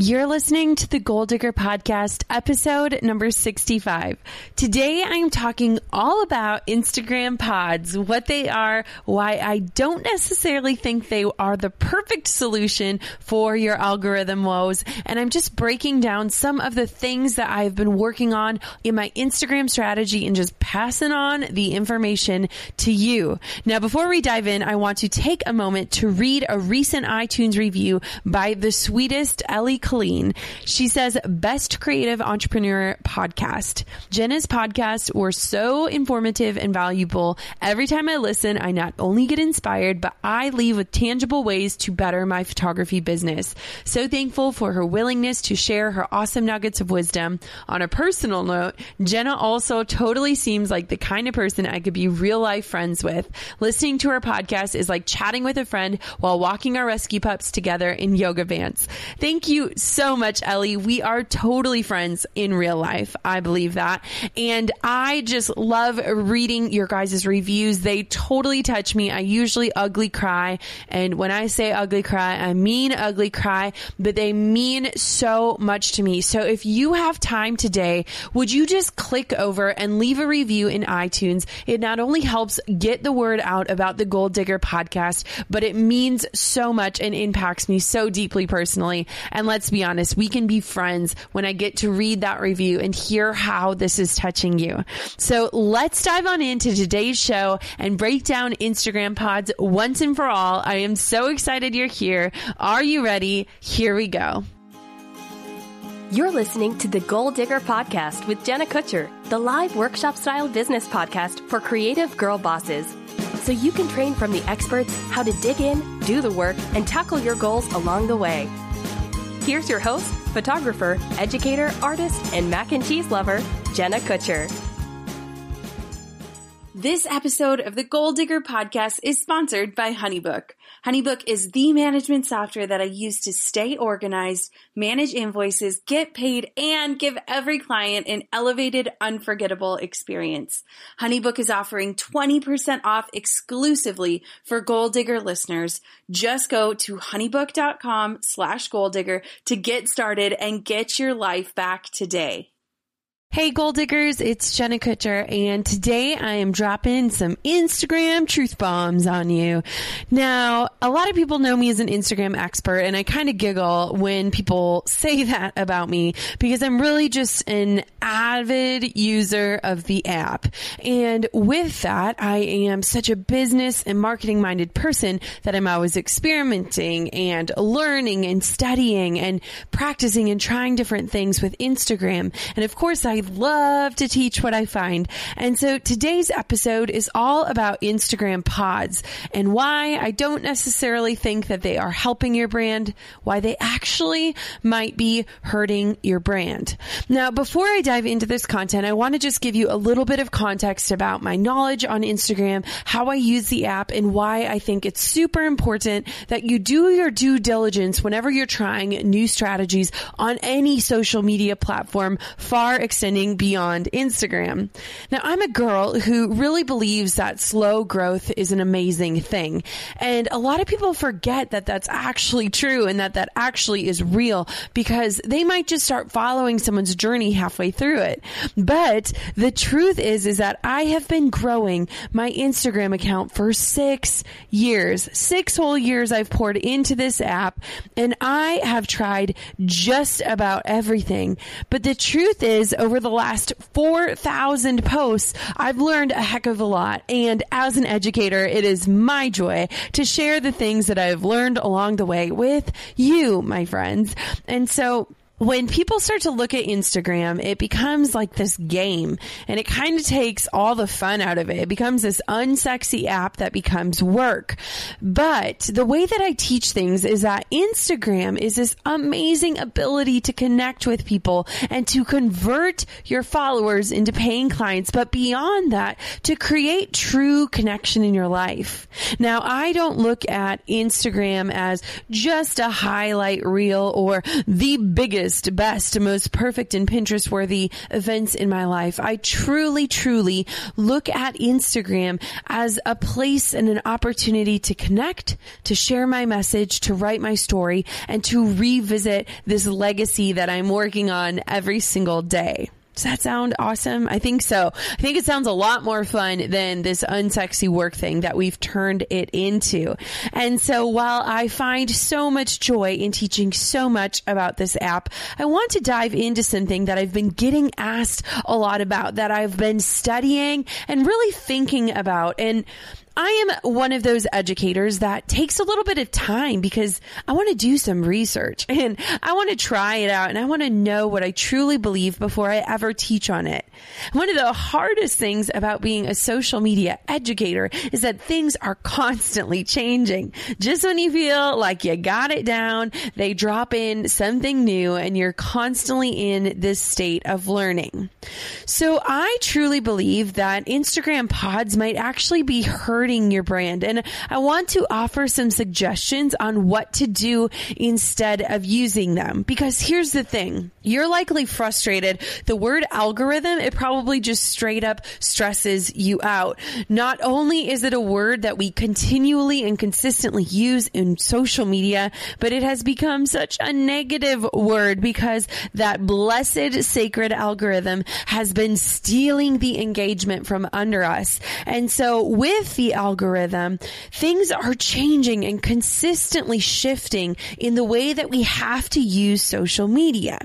You're listening to the Goal Digger Podcast, episode number 65. Today I'm talking all about Instagram pods, what they are, why I don't necessarily think they are the perfect solution for your algorithm woes, and I'm just breaking down some of the things that I've been working on in my Instagram strategy and just passing on the information to you. Now, before we dive in, I want to take a moment to read a recent iTunes review by the sweetest Ellie Colleen. She says, best creative entrepreneur podcast. Jenna's podcasts were so informative and valuable. Every time I listen, I not only get inspired, but I leave with tangible ways to better my photography business. So thankful for her willingness to share her awesome nuggets of wisdom. On a personal note, Jenna also totally seems like the kind of person I could be real life friends with. Listening to her podcast is like chatting with a friend while walking our rescue pups together in yoga pants. Thank you so much, Ellie. We are totally friends in real life. I believe that. And I just love reading your guys' reviews. They totally touch me. I usually ugly cry. And when I say ugly cry, I mean ugly cry, but they mean so much to me. So if you have time today, would you just click over and leave a review in iTunes? It not only helps get the word out about the Goal Digger podcast, but it means so much and impacts me so deeply personally. And let's be honest, we can be friends when I get to read that review and hear how this is touching you. So let's dive on into today's show and break down Instagram pods once and for all. I am so excited you're here. Are you ready? Here we go. You're listening to the Goal Digger Podcast with Jenna Kutcher, the live workshop style business podcast for creative girl bosses. So you can train from the experts how to dig in, do the work, and tackle your goals along the way. Here's your host, photographer, educator, artist, and mac and cheese lover, Jenna Kutcher. This episode of the Goal Digger podcast is sponsored by Honeybook. Honeybook is the management software that I use to stay organized, manage invoices, get paid, and give every client an elevated, unforgettable experience. Honeybook is offering 20% off exclusively for Goal Digger listeners. Just go to honeybook.com slash goal digger to get started and get your life back today. Hey, goal diggers, it's Jenna Kutcher, and today I am dropping some Instagram truth bombs on you. Now, a lot of people know me as an Instagram expert, and I kind of giggle when people say that about me because I'm really just an avid user of the app. And with that, I am such a business and marketing minded person that I'm always experimenting and learning and studying and practicing and trying different things with Instagram. And of course, I love to teach what I find. And so today's episode is all about Instagram pods and why I don't necessarily think that they are helping your brand, why they actually might be hurting your brand. Now, before I dive into this content, I want to just give you a little bit of context about my knowledge on Instagram, how I use the app, and why I think it's super important that you do your due diligence whenever you're trying new strategies on any social media platform far extended beyond Instagram. Now, I'm a girl who really believes that slow growth is an amazing thing. And a lot of people forget that that's actually true and that that actually is real because they might just start following someone's journey halfway through it. But the truth is, is that I have been growing my Instagram account for six years. Six whole years I've poured into this app and I have tried just about everything. But the truth is, over the last 4,000 posts, I've learned a heck of a lot. And as an educator, it is my joy to share the things that I've learned along the way with you, my friends. And so when people start to look at Instagram, it becomes like this game and it kind of takes all the fun out of it. It becomes this unsexy app that becomes work. But the way that I teach things is that Instagram is this amazing ability to connect with people and to convert your followers into paying clients. But beyond that, to create true connection in your life. Now, I don't look at Instagram as just a highlight reel or the biggest best, most perfect and Pinterest worthy events in my life. I truly, truly look at Instagram as a place and an opportunity to connect, to share my message, to write my story, and to revisit this legacy that I'm working on every single day. Does that sound awesome? I think so. I think it sounds a lot more fun than this unsexy work thing that we've turned it into. And so while I find so much joy in teaching so much about this app, I want to dive into something that I've been getting asked a lot about that I've been studying and really thinking about. And I am one of those educators that takes a little bit of time because I want to do some research and I want to try it out and I want to know what I truly believe before I ever teach on it. One of the hardest things about being a social media educator is that things are constantly changing. Just when you feel like you got it down, they drop in something new and you're constantly in this state of learning. So I truly believe that Instagram pods might actually be heard hurting your brand. And I want to offer some suggestions on what to do instead of using them. Because here's the thing. You're likely frustrated. The word algorithm, it probably just straight up stresses you out. Not only is it a word that we continually and consistently use in social media, but it has become such a negative word because that blessed sacred algorithm has been stealing the engagement from under us. And so with the algorithm, things are changing and consistently shifting in the way that we have to use social media.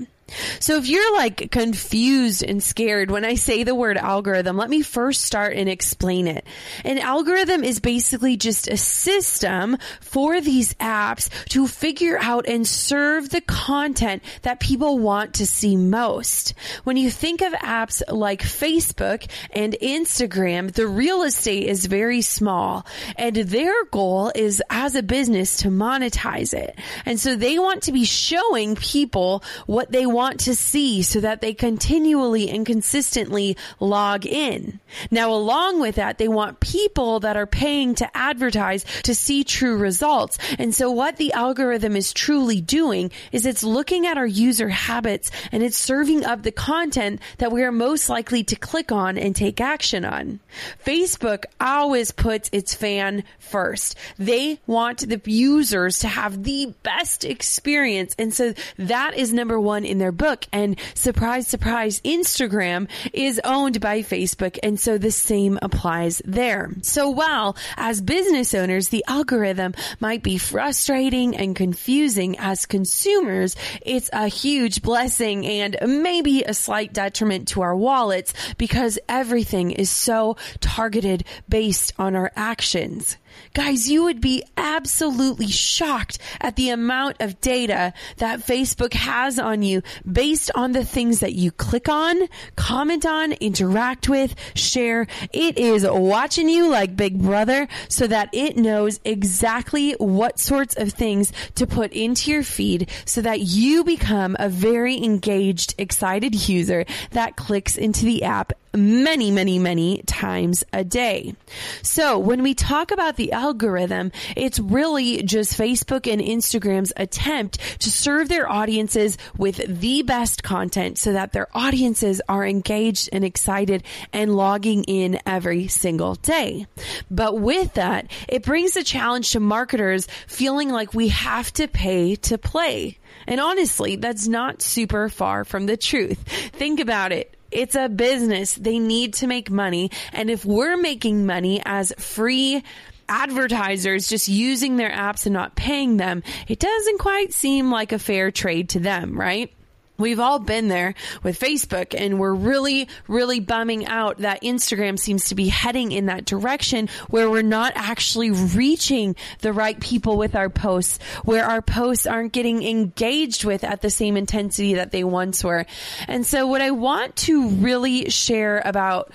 So if you're like confused and scared when I say the word algorithm, let me first start and explain it. An algorithm is basically just a system for these apps to figure out and serve the content that people want to see most. When you think of apps like Facebook and Instagram, the real estate is very small and their goal is as a business to monetize it. And so they want to be showing people what they want to see so that they continually and consistently log in. Now, along with that, they want people that are paying to advertise to see true results. And so what the algorithm is truly doing is it's looking at our user habits and it's serving up the content that we are most likely to click on and take action on. Facebook always puts its fan first. They want the users to have the best experience. And so that is number one in their book. And surprise, surprise, Instagram is owned by Facebook. And so the same applies there. So while as business owners, the algorithm might be frustrating and confusing as consumers, it's a huge blessing and maybe a slight detriment to our wallets because everything is so targeted based on our actions. Guys, you would be absolutely shocked at the amount of data that Facebook has on you based on the things that you click on, comment on, interact with, share. It is watching you like Big Brother so that it knows exactly what sorts of things to put into your feed so that you become a very engaged, excited user that clicks into the app many, many, many times a day. So when we talk about the algorithm, it's really just Facebook and Instagram's attempt to serve their audiences with the best content so that their audiences are engaged and excited and logging in every single day. But with that, it brings a challenge to marketers feeling like we have to pay to play. And honestly, that's not super far from the truth. Think about it. It's a business. They need to make money. And if we're making money as free advertisers just using their apps and not paying them, it doesn't quite seem like a fair trade to them, right? We've all been there with Facebook and we're really, really bumming out that Instagram seems to be heading in that direction where we're not actually reaching the right people with our posts, where our posts aren't getting engaged with at the same intensity that they once were. And so what I want to really share about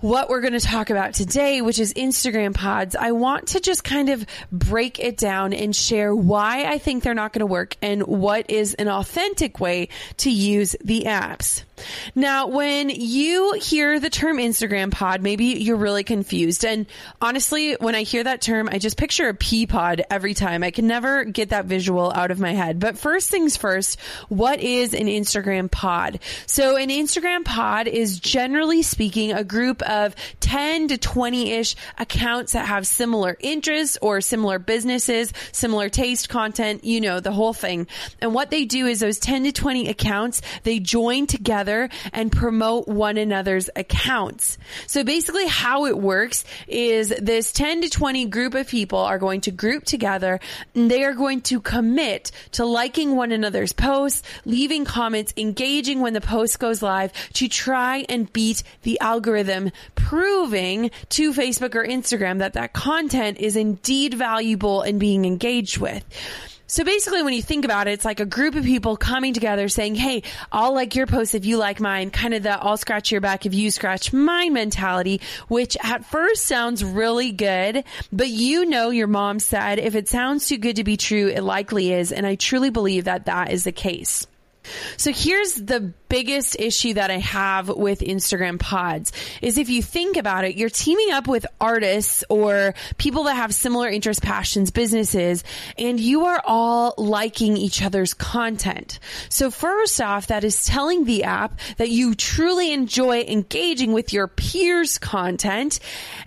what we're going to talk about today, which is Instagram pods, I want to just kind of break it down and share why I think they're not going to work and what is an authentic way to use the apps. Now, when you hear the term Instagram pod, maybe you're really confused. And honestly, when I hear that term, I just picture a pea pod every time. I can never get that visual out of my head. But first things first, what is an Instagram pod? So an Instagram pod is generally speaking a group of 10 to 20 ish accounts that have similar interests or similar businesses, similar taste content, you know, the whole thing. And what they do is those 10 to 20 accounts, they join together and promote one another's accounts. So basically how it works is this 10 to 20 group of people are going to group together and they are going to commit to liking one another's posts, leaving comments, engaging when the post goes live to try and beat the algorithm proving to Facebook or Instagram that that content is indeed valuable and being engaged with. So basically, when you think about it, it's like a group of people coming together saying, Hey, I'll like your post if you like mine, kind of the I'll scratch your back if you scratch mine mentality, which at first sounds really good, but you know, your mom said if it sounds too good to be true, it likely is. And I truly believe that that is the case. So here's the biggest issue that I have with Instagram pods is if you think about it, you're teaming up with artists or people that have similar interests, passions, businesses, and you are all liking each other's content. So first off, that is telling the app that you truly enjoy engaging with your peers content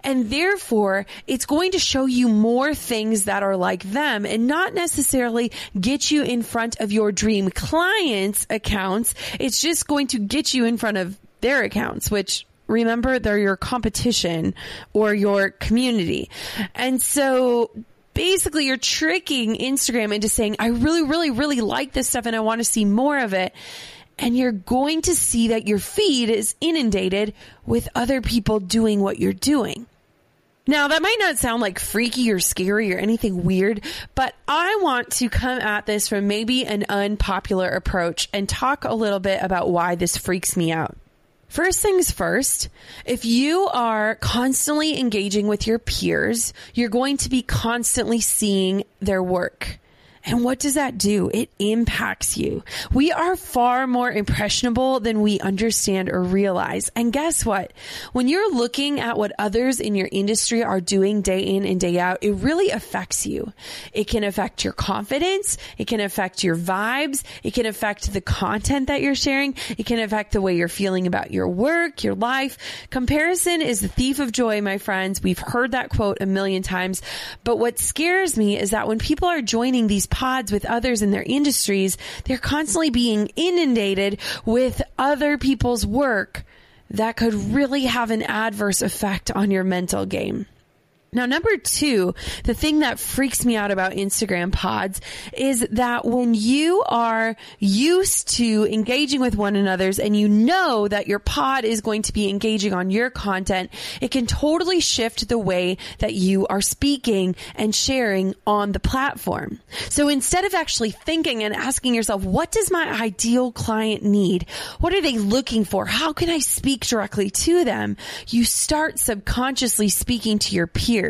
and therefore it's going to show you more things that are like them and not necessarily get you in front of your dream clients accounts. It's just just going to get you in front of their accounts, which remember they're your competition or your community. And so basically you're tricking Instagram into saying, I really, really, really like this stuff and I want to see more of it. And you're going to see that your feed is inundated with other people doing what you're doing. Now, that might not sound like freaky or scary or anything weird, but I want to come at this from maybe an unpopular approach and talk a little bit about why this freaks me out. First things first, if you are constantly engaging with your peers, you're going to be constantly seeing their work. And what does that do? It impacts you. We are far more impressionable than we understand or realize. And guess what? When you're looking at what others in your industry are doing day in and day out, it really affects you. It can affect your confidence. It can affect your vibes. It can affect the content that you're sharing. It can affect the way you're feeling about your work, your life. Comparison is the thief of joy, my friends. We've heard that quote a million times. But what scares me is that when people are joining these pods with others in their industries, they're constantly being inundated with other people's work that could really have an adverse effect on your mental game. Now, number two, the thing that freaks me out about Instagram pods is that when you are used to engaging with one another's and you know that your pod is going to be engaging on your content, it can totally shift the way that you are speaking and sharing on the platform. So instead of actually thinking and asking yourself, what does my ideal client need? What are they looking for? How can I speak directly to them? You start subconsciously speaking to your peers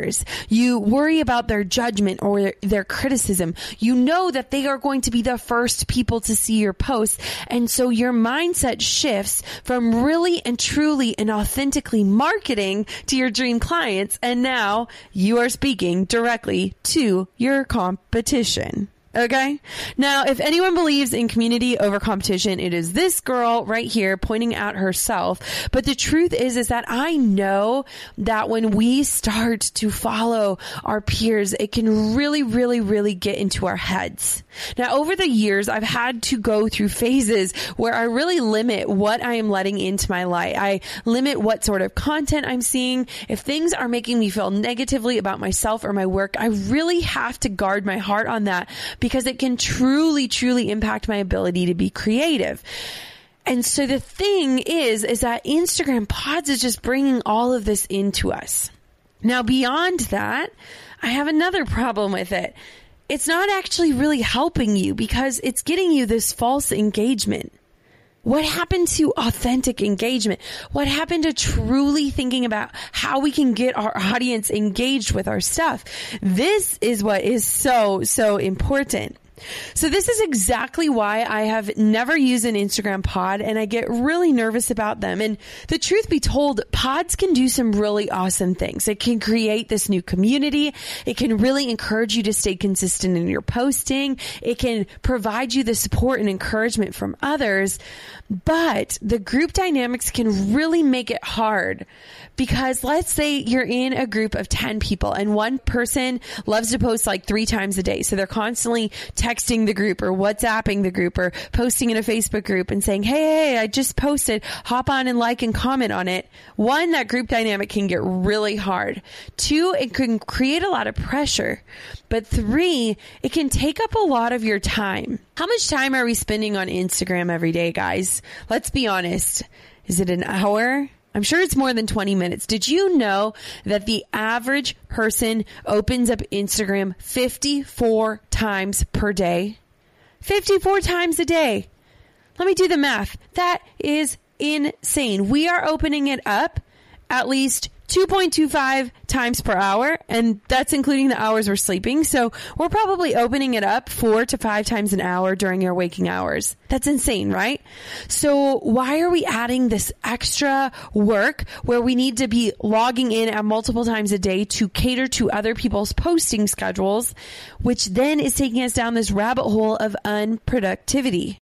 You worry about their judgment or their, their criticism. You know that they are going to be the first people to see your post. And so your mindset shifts from really and truly and authentically marketing to your dream clients. And now you are speaking directly to your competition. Okay. Now, if anyone believes in community over competition, it is this girl right here pointing out herself. But the truth is, is that I know that when we start to follow our peers, it can really, really, really get into our heads. Now, over the years, I've had to go through phases where I really limit what I am letting into my life. I limit what sort of content I'm seeing. If things are making me feel negatively about myself or my work, I really have to guard my heart on that because it can truly, truly impact my ability to be creative. And so the thing is, is that Instagram pods is just bringing all of this into us. Now, beyond that, I have another problem with it. It's not actually really helping you because it's getting you this false engagement. What happened to authentic engagement? What happened to truly thinking about how we can get our audience engaged with our stuff? This is what is so, so important. So this is exactly why I have never used an Instagram pod and I get really nervous about them. And the truth be told, pods can do some really awesome things. It can create this new community. It can really encourage you to stay consistent in your posting. It can provide you the support and encouragement from others. But the group dynamics can really make it hard because let's say you're in a group of 10 people and one person loves to post like three times a day. So they're constantly texting the group or WhatsApping the group or posting in a Facebook group and saying, Hey, hey, I just posted. Hop on and like and comment on it. One, that group dynamic can get really hard. Two, it can create a lot of pressure. But three, it can take up a lot of your time. How much time are we spending on Instagram every day, guys? Let's be honest. Is it an hour? I'm sure it's more than 20 minutes. Did you know that the average person opens up Instagram 54 times per day? 54 times a day. Let me do the math. That is insane. We are opening it up at least 2.25 times per hour, and that's including the hours we're sleeping. So we're probably opening it up four to five times an hour during your waking hours. That's insane, right? So why are we adding this extra work where we need to be logging in at multiple times a day to cater to other people's posting schedules, which then is taking us down this rabbit hole of unproductivity?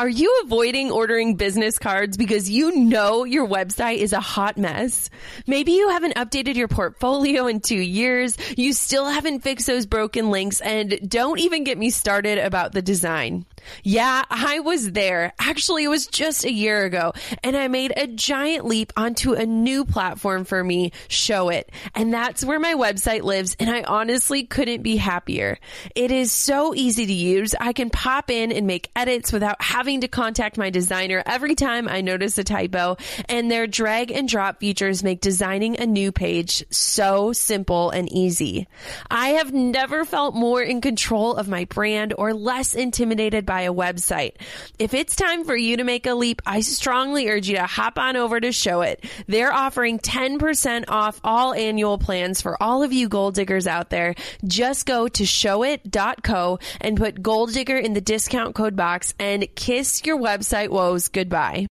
Are you avoiding ordering business cards because you know your website is a hot mess? Maybe you haven't updated your portfolio in two years, you still haven't fixed those broken links, and don't even get me started about the design. Yeah, I was there. Actually, it was just a year ago, and I made a giant leap onto a new platform for me, Showit. And that's where my website lives, and I honestly couldn't be happier. It is so easy to use. I can pop in and make edits without having to contact my designer every time I notice a typo, and their drag and drop features make designing a new page so simple and easy. I have never felt more in control of my brand or less intimidated by a website. If it's time for you to make a leap, I strongly urge you to hop on over to Showit. They're offering 10% off all annual plans for all of you goal diggers out there. Just go to showit.co and put goal digger in the discount code box and kiss your website woes goodbye.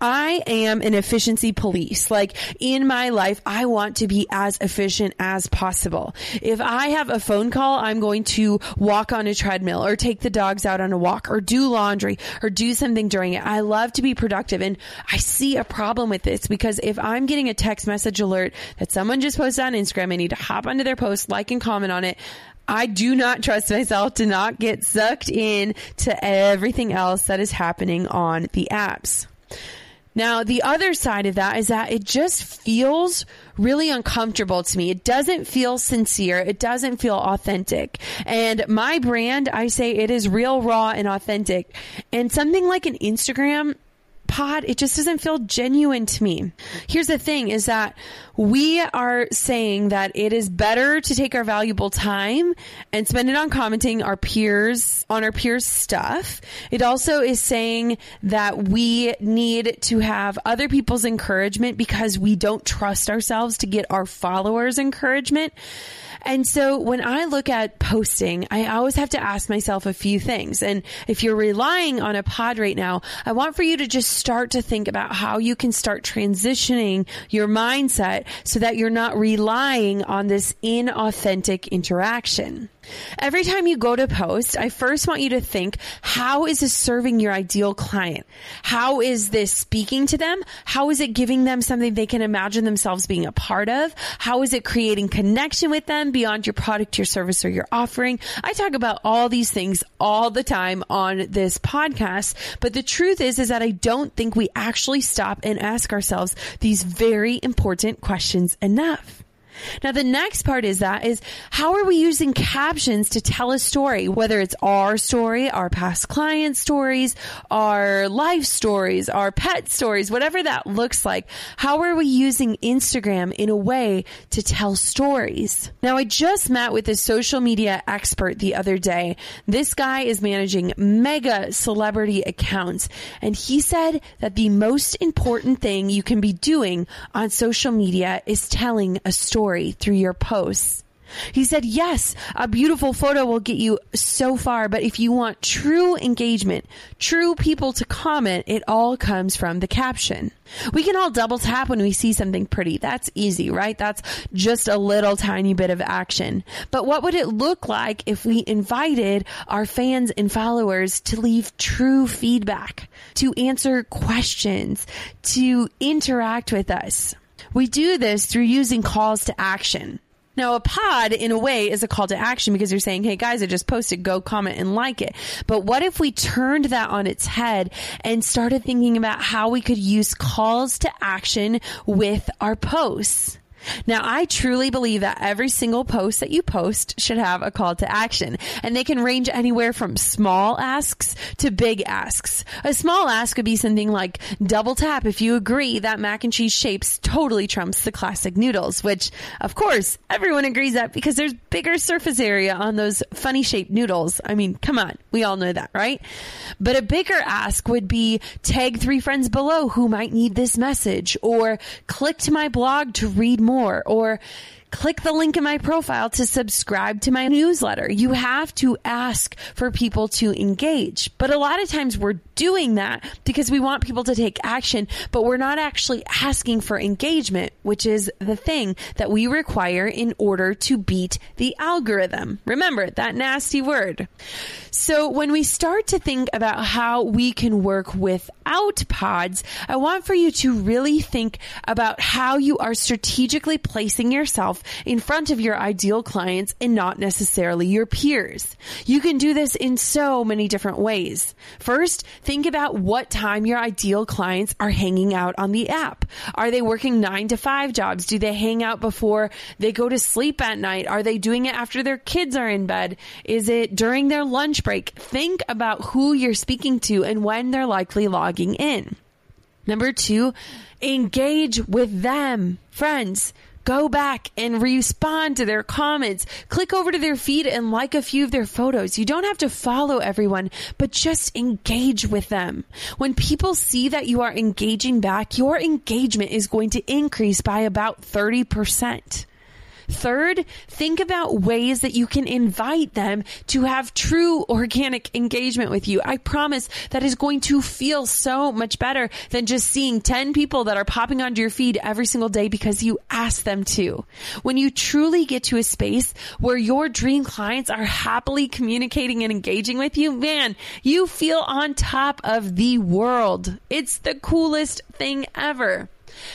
I am an efficiency police. Like in my life, I want to be as efficient as possible. If I have a phone call, I'm going to walk on a treadmill or take the dogs out on a walk or do laundry or do something during it. I love to be productive and I see a problem with this because if I'm getting a text message alert that someone just posted on Instagram, I need to hop onto their post, like and comment on it. I do not trust myself to not get sucked in to everything else that is happening on the apps. Now, the other side of that is that it just feels really uncomfortable to me. It doesn't feel sincere. It doesn't feel authentic. And my brand, I say it is real, raw, and authentic. And something like an Instagram pod, it just doesn't feel genuine to me. Here's the thing is that we are saying that it is better to take our valuable time and spend it on commenting our peers on our peers stuff. It also is saying that we need to have other people's encouragement because we don't trust ourselves to get our followers encouragement. And so when I look at posting, I always have to ask myself a few things. And if you're relying on a pod right now, I want for you to just start to think about how you can start transitioning your mindset so that you're not relying on this inauthentic interaction. Every time you go to post, I first want you to think, how is this serving your ideal client? How is this speaking to them? How is it giving them something they can imagine themselves being a part of? How is it creating connection with them beyond your product, your service, or your offering? I talk about all these things all the time on this podcast, but the truth is, is that I don't think we actually stop and ask ourselves these very important questions enough. Now, the next part is that is how are we using captions to tell a story, whether it's our story, our past client stories, our life stories, our pet stories, whatever that looks like. How are we using Instagram in a way to tell stories? Now, I just met with a social media expert the other day. This guy is managing mega celebrity accounts and he said that the most important thing you can be doing on social media is telling a story story through your posts. He said, yes, a beautiful photo will get you so far, but if you want true engagement, true people to comment, it all comes from the caption. We can all double tap when we see something pretty. That's easy, right? That's just a little tiny bit of action. But what would it look like if we invited our fans and followers to leave true feedback, to answer questions, to interact with us? We do this through using calls to action. Now, a pod, in a way, is a call to action because you're saying, hey guys, I just posted, go comment and like it. But what if we turned that on its head and started thinking about how we could use calls to action with our posts? Now, I truly believe that every single post that you post should have a call to action, and they can range anywhere from small asks to big asks. A small ask could be something like double tap if you agree that mac and cheese shapes totally trumps the classic noodles, which, of course, everyone agrees that because there's bigger surface area on those funny shaped noodles. I mean, come on, we all know that, right? But a bigger ask would be tag three friends below who might need this message, or click to my blog to read more more or click the link in my profile to subscribe to my newsletter. You have to ask for people to engage. But a lot of times we're doing that because we want people to take action, but we're not actually asking for engagement, which is the thing that we require in order to beat the algorithm. Remember that nasty word. So when we start to think about how we can work without pods, I want for you to really think about how you are strategically placing yourself in front of your ideal clients and not necessarily your peers. You can do this in so many different ways. First, think about what time your ideal clients are hanging out on the app. Are they working nine to five jobs? Do they hang out before they go to sleep at night? Are they doing it after their kids are in bed? Is it during their lunch break? Think about who you're speaking to and when they're likely logging in. Number two, engage with them. Friends, go back and respond to their comments. Click over to their feed and like a few of their photos. You don't have to follow everyone, but just engage with them. When people see that you are engaging back, your engagement is going to increase by about 30%. Third, think about ways that you can invite them to have true organic engagement with you. I promise that is going to feel so much better than just seeing 10 people that are popping onto your feed every single day because you asked them to. When you truly get to a space where your dream clients are happily communicating and engaging with you, man, you feel on top of the world. It's the coolest thing ever.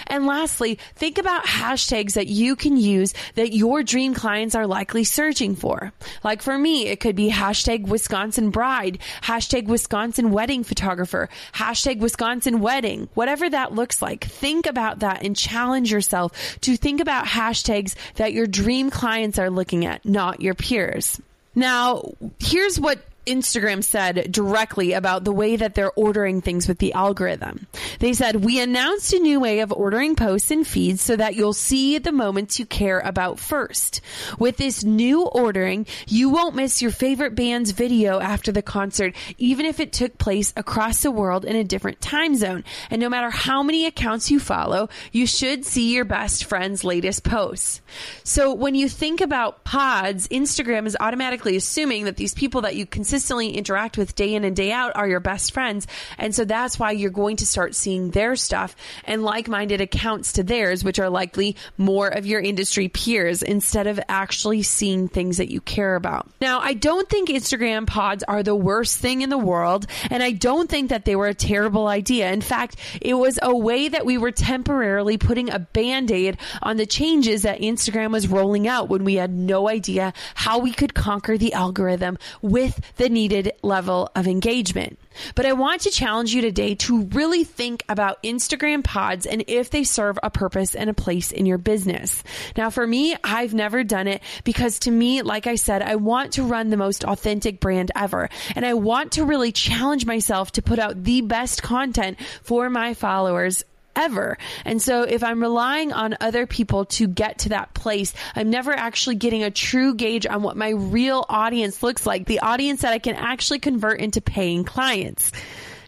And lastly, think about hashtags that you can use that your dream clients are likely searching for. Like for me, it could be hashtag Wisconsin bride, hashtag Wisconsin wedding photographer, hashtag Wisconsin wedding, whatever that looks like. Think about that and challenge yourself to think about hashtags that your dream clients are looking at, not your peers. Now, here's what Instagram said directly about the way that they're ordering things with the algorithm. They said, We announced a new way of ordering posts and feeds so that you'll see the moments you care about first. With this new ordering, you won't miss your favorite band's video after the concert, even if it took place across the world in a different time zone. And no matter how many accounts you follow, you should see your best friend's latest posts. So when you think about pods, Instagram is automatically assuming that these people that you consistently interact with day in and day out are your best friends. And so that's why you're going to start seeing their stuff and like minded accounts to theirs, which are likely more of your industry peers instead of actually seeing things that you care about. Now, I don't think Instagram pods are the worst thing in the world, and I don't think that they were a terrible idea. In fact, it was a way that we were temporarily putting a band aid on the changes that Instagram was rolling out when we had no idea how we could conquer the algorithm with the needed level of engagement. But I want to challenge you today to really think about Instagram pods and if they serve a purpose and a place in your business. Now, for me, I've never done it because to me, like I said, I want to run the most authentic brand ever. And I want to really challenge myself to put out the best content for my followers ever. And so if I'm relying on other people to get to that place, I'm never actually getting a true gauge on what my real audience looks like, the audience that I can actually convert into paying clients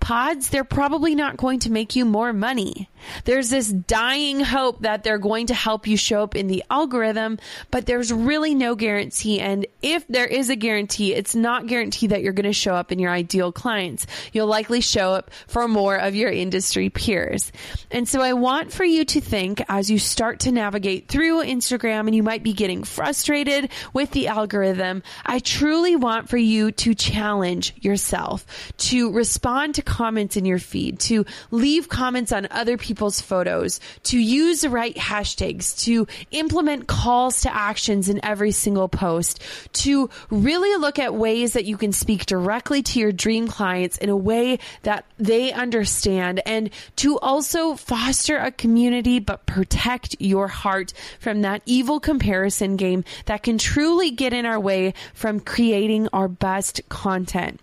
pods, they're probably not going to make you more money. There's this dying hope that they're going to help you show up in the algorithm, but there's really no guarantee. And if there is a guarantee, it's not guaranteed that you're going to show up in your ideal clients. You'll likely show up for more of your industry peers. And so I want for you to think as you start to navigate through Instagram and you might be getting frustrated with the algorithm. I truly want for you to challenge yourself to respond to comments in your feed, to leave comments on other people's photos, to use the right hashtags, to implement calls to actions in every single post, to really look at ways that you can speak directly to your dream clients in a way that they understand and to also foster a community but protect your heart from that evil comparison game that can truly get in our way from creating our best content.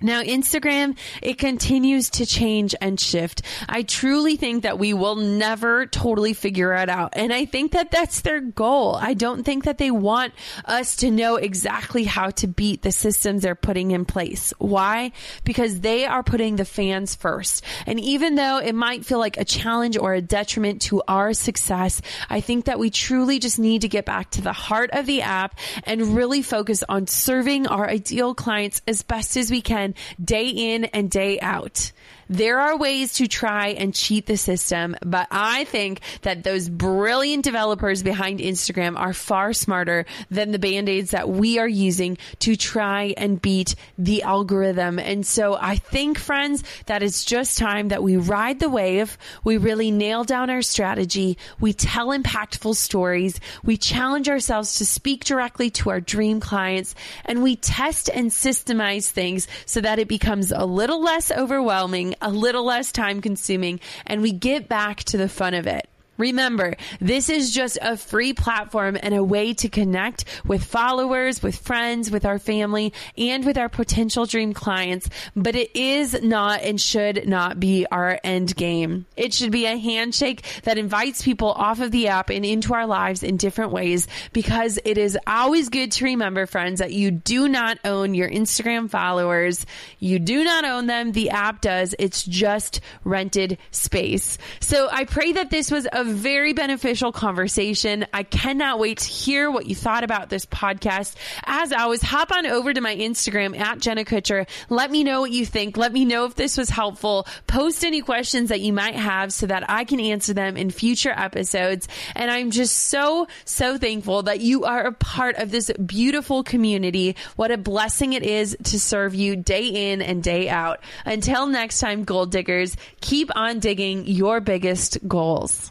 Now, Instagram, it continues to change and shift. I truly think that we will never totally figure it out. And I think that that's their goal. I don't think that they want us to know exactly how to beat the systems they're putting in place. Why? Because they are putting the fans first. And even though it might feel like a challenge or a detriment to our success, I think that we truly just need to get back to the heart of the app and really focus on serving our ideal clients as best as we can day in and day out. There are ways to try and cheat the system, but I think that those brilliant developers behind Instagram are far smarter than the band-aids that we are using to try and beat the algorithm. And so I think friends that it's just time that we ride the wave. We really nail down our strategy. We tell impactful stories. We challenge ourselves to speak directly to our dream clients and we test and systemize things so that it becomes a little less overwhelming a little less time consuming, and we get back to the fun of it. Remember, this is just a free platform and a way to connect with followers, with friends, with our family, and with our potential dream clients. But it is not and should not be our end game. It should be a handshake that invites people off of the app and into our lives in different ways because it is always good to remember, friends, that you do not own your Instagram followers. You do not own them. The app does. It's just rented space. So I pray that this was a very beneficial conversation. I cannot wait to hear what you thought about this podcast. As always, hop on over to my Instagram at Jenna Kutcher. Let me know what you think. Let me know if this was helpful. Post any questions that you might have so that I can answer them in future episodes. And I'm just so, so thankful that you are a part of this beautiful community. What a blessing it is to serve you day in and day out. Until next time, goal diggers, keep on digging your biggest goals.